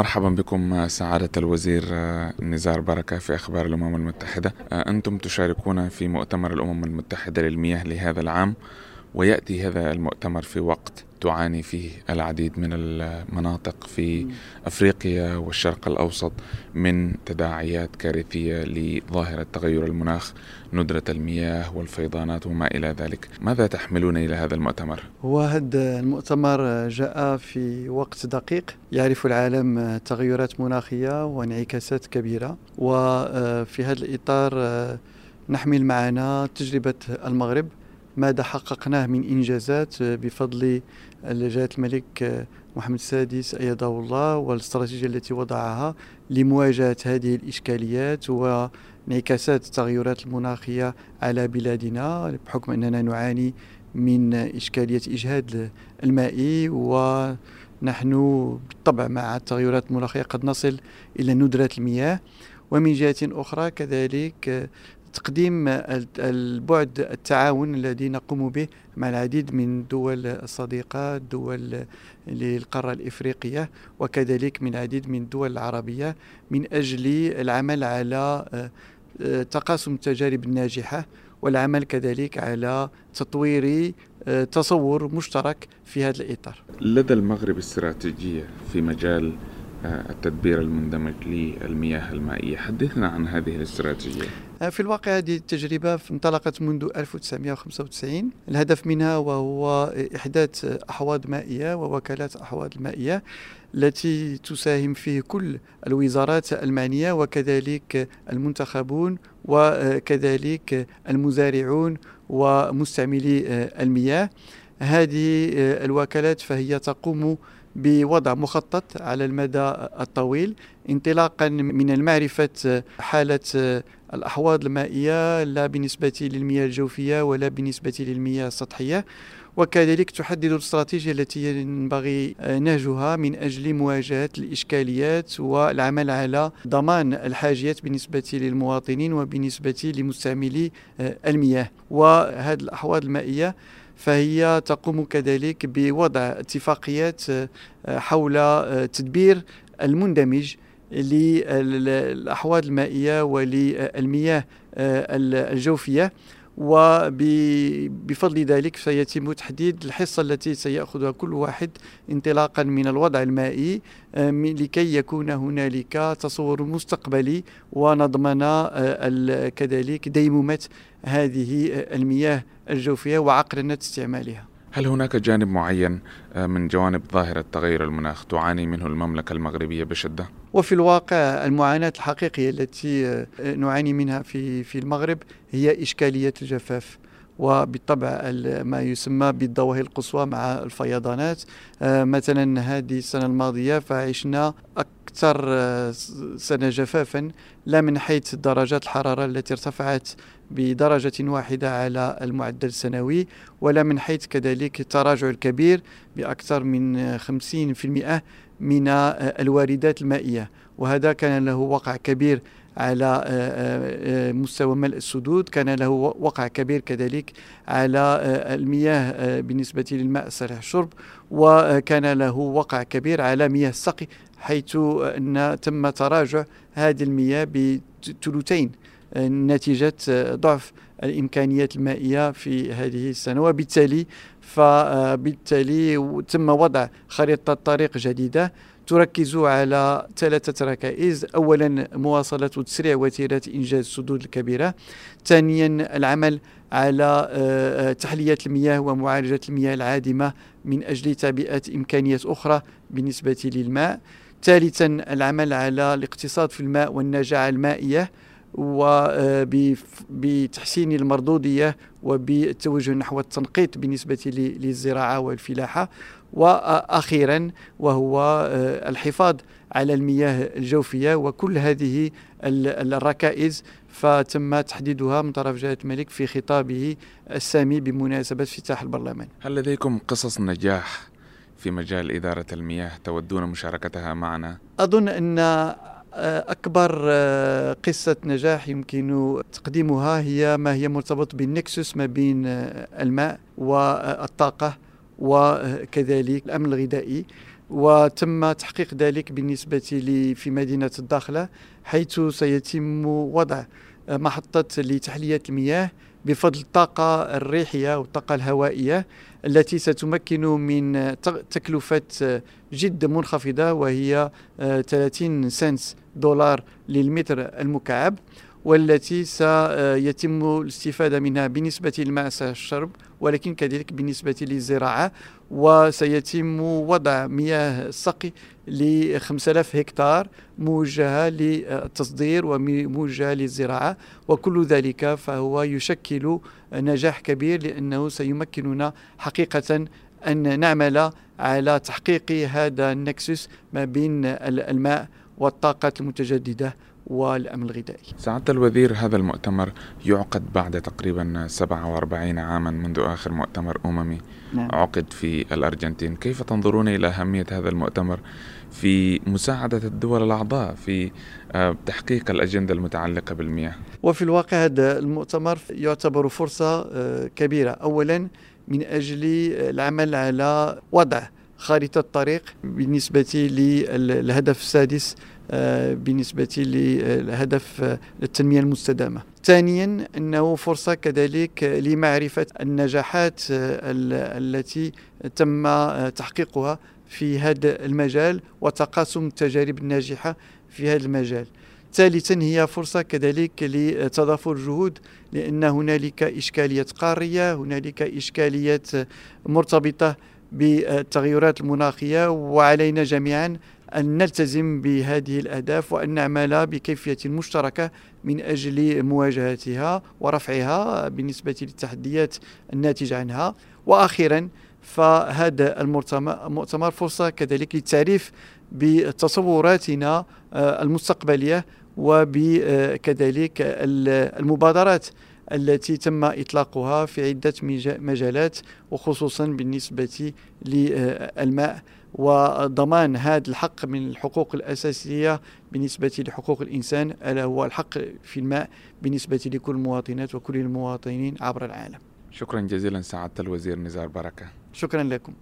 مرحبا بكم سعادة الوزير نزار بركة في أخبار الأمم المتحدة. أنتم تشاركون في مؤتمر الأمم المتحدة للمياه لهذا العام. ويأتي هذا المؤتمر في وقت تعاني فيه العديد من المناطق في أفريقيا والشرق الأوسط من تداعيات كارثية لظاهرة تغير المناخ ندرة المياه والفيضانات وما إلى ذلك، ماذا تحملون إلى هذا المؤتمر؟ هو هذا المؤتمر جاء في وقت دقيق يعرف العالم تغيرات مناخية وانعكاسات كبيرة وفي هذا الإطار نحمل معنا تجربة المغرب ماذا حققناه من إنجازات بفضل جلالة الملك محمد السادس أيده الله والاستراتيجية التي وضعها لمواجهة هذه الإشكاليات وانعكاسات التغيرات المناخية على بلادنا بحكم أننا نعاني من إشكالية إجهاد المائي ونحن بالطبع مع التغيرات المناخية قد نصل إلى ندرة المياه. ومن جهة أخرى كذلك تقديم البعد التعاون الذي نقوم به مع العديد من دول الصديقة دول للقارة الإفريقية وكذلك من العديد من الدول العربية من أجل العمل على آه، تقاسم التجارب الناجحة والعمل كذلك على تطوير آه، تصور مشترك في هذا الإطار. لدى المغرب استراتيجية في مجال آه، التدبير المندمج للمياه المائية. حدثنا عن هذه الاستراتيجية. في الواقع هذه التجربة انطلقت منذ 1995 الهدف منها وهو إحداث أحواض مائية ووكالات أحواض المائية التي تساهم فيه كل الوزارات المعنية وكذلك المنتخبون وكذلك المزارعون ومستعملي المياه. هذه الوكالات فهي تقوم بوضع مخطط على المدى الطويل انطلاقا من المعرفة حالة الأحواض المائية لا بالنسبة للمياه الجوفية ولا بالنسبة للمياه السطحية وكذلك تحدد الاستراتيجية التي ينبغي نهجها من أجل مواجهة الإشكاليات والعمل على ضمان الحاجيات بالنسبة للمواطنين وبالنسبة لمستعملي المياه. وهذه الأحواض المائية فهي تقوم كذلك بوضع اتفاقيات آه، حول آه، تدبير المندمج للأحواض المائية وللمياه آه، الجوفية. وبفضل ذلك سيتم تحديد الحصة التي سيأخذها كل واحد انطلاقا من الوضع المائي لكي يكون هنالك تصور مستقبلي ونضمن كذلك ديمومة هذه المياه الجوفية وعقلنة استعمالها. هل هناك جانب معين آه، من جوانب ظاهرة تغير المناخ تعاني منه المملكة المغربية بشدة؟ وفي الواقع المعاناة الحقيقية التي آه، نعاني منها في في المغرب هي إشكالية الجفاف وبالطبع ما يسمى بالظواهر القصوى مع الفيضانات آه، مثلا هذه السنة الماضية فعشنا سنة جفافا لا من حيث درجات الحرارة التي ارتفعت بدرجة واحدة على المعدل السنوي ولا من حيث كذلك التراجع الكبير بأكثر من 50% من الواردات المائية. وهذا كان له وقع كبير على آه، آه، مستوى ملء السدود كان له وقع كبير كذلك على آه، المياه بالنسبة للماء صالح الشرب وكان له وقع كبير على مياه السقي حيث أن تم تراجع هذه المياه بثلثين نتيجة ضعف الإمكانيات المائية في هذه السنة. وبالتالي فبالتالي تم وضع خريطة طريق جديدة تركز على ثلاثة ركائز. أولا مواصلة وتسريع وتيرة إنجاز السدود الكبيرة. ثانيا العمل على آه، تحلية المياه ومعالجة المياه العادمة من أجل تعبئة إمكانيات أخرى بالنسبة للماء. ثالثا العمل على الاقتصاد في الماء والنجاعة المائية وبتحسين المردودية وبالتوجه نحو التنقيط بالنسبة للزراعة والفلاحة. وأخيرا وهو آه، الحفاظ على المياه الجوفية وكل هذه الركائز. فتم تحديدها من طرف جلالة الملك في خطابه السامي بمناسبة افتتاح البرلمان. هل لديكم قصص نجاح في مجال إدارة المياه تودون مشاركتها معنا؟ أظن أن أكبر آه، قصة نجاح يمكن تقديمها هي ما هي مرتبط بالنكسوس ما بين آه، الماء والطاقة وكذلك الأمن الغذائي وتم تحقيق ذلك بالنسبة لي في مدينة الداخلة حيث سيتم وضع محطة لتحلية المياه بفضل الطاقة الريحية والطاقة الهوائية التي ستمكن من تكلفة جد منخفضة وهي 30 سنت دولار للمتر المكعب. والتي سيتم الاستفادة منها بالنسبة للماء الشرب ولكن كذلك بالنسبة للزراعة وسيتم وضع مياه السقي ل 5000 هكتار موجهة للتصدير وموجهة للزراعة وكل ذلك فهو يشكل نجاح كبير لأنه سيمكننا حقيقة أن نعمل على تحقيق هذا النكسس ما بين الماء والطاقة المتجددة. والأمن الغذائي. سعادة الوزير هذا المؤتمر يعقد بعد تقريبا 47 عاما منذ آخر مؤتمر أممي. نعم. عقد في الأرجنتين. كيف تنظرون إلى أهمية هذا المؤتمر في مساعدة الدول الأعضاء في آه، تحقيق الأجندة المتعلقة بالمياه؟ وفي الواقع هذا المؤتمر يعتبر فرصة آه، كبيرة. أولا من أجل العمل على وضع خارطة طريق بالنسبة للهدف السادس آه، بالنسبة لهدف التنمية المستدامة. ثانيا أنه فرصة كذلك لمعرفة النجاحات التي تم تحقيقها في هذا المجال وتقاسم التجارب الناجحة في هذا المجال. ثالثا هي فرصة كذلك لتضافر الجهود لأن هنالك إشكاليات قارية هنالك إشكاليات مرتبطة بالتغيرات المناخية وعلينا جميعا أن نلتزم بهذه الأهداف وأن نعمل بكيفية مشتركة من أجل مواجهتها ورفعها بالنسبة للتحديات الناتجة عنها. وأخيرا فهذا المؤتمر فرصة كذلك للتعريف بتصوراتنا آه، المستقبلية وبكذلك المبادرات التي تم إطلاقها في عدة مجالات وخصوصا بالنسبة للماء. وضمان هذا الحق من الحقوق الأساسية بالنسبة لحقوق الإنسان ألا هو الحق في الماء بالنسبة لكل المواطنات وكل المواطنين عبر العالم. شكرا جزيلا سعادة الوزير نزار بركة. شكرا لكم.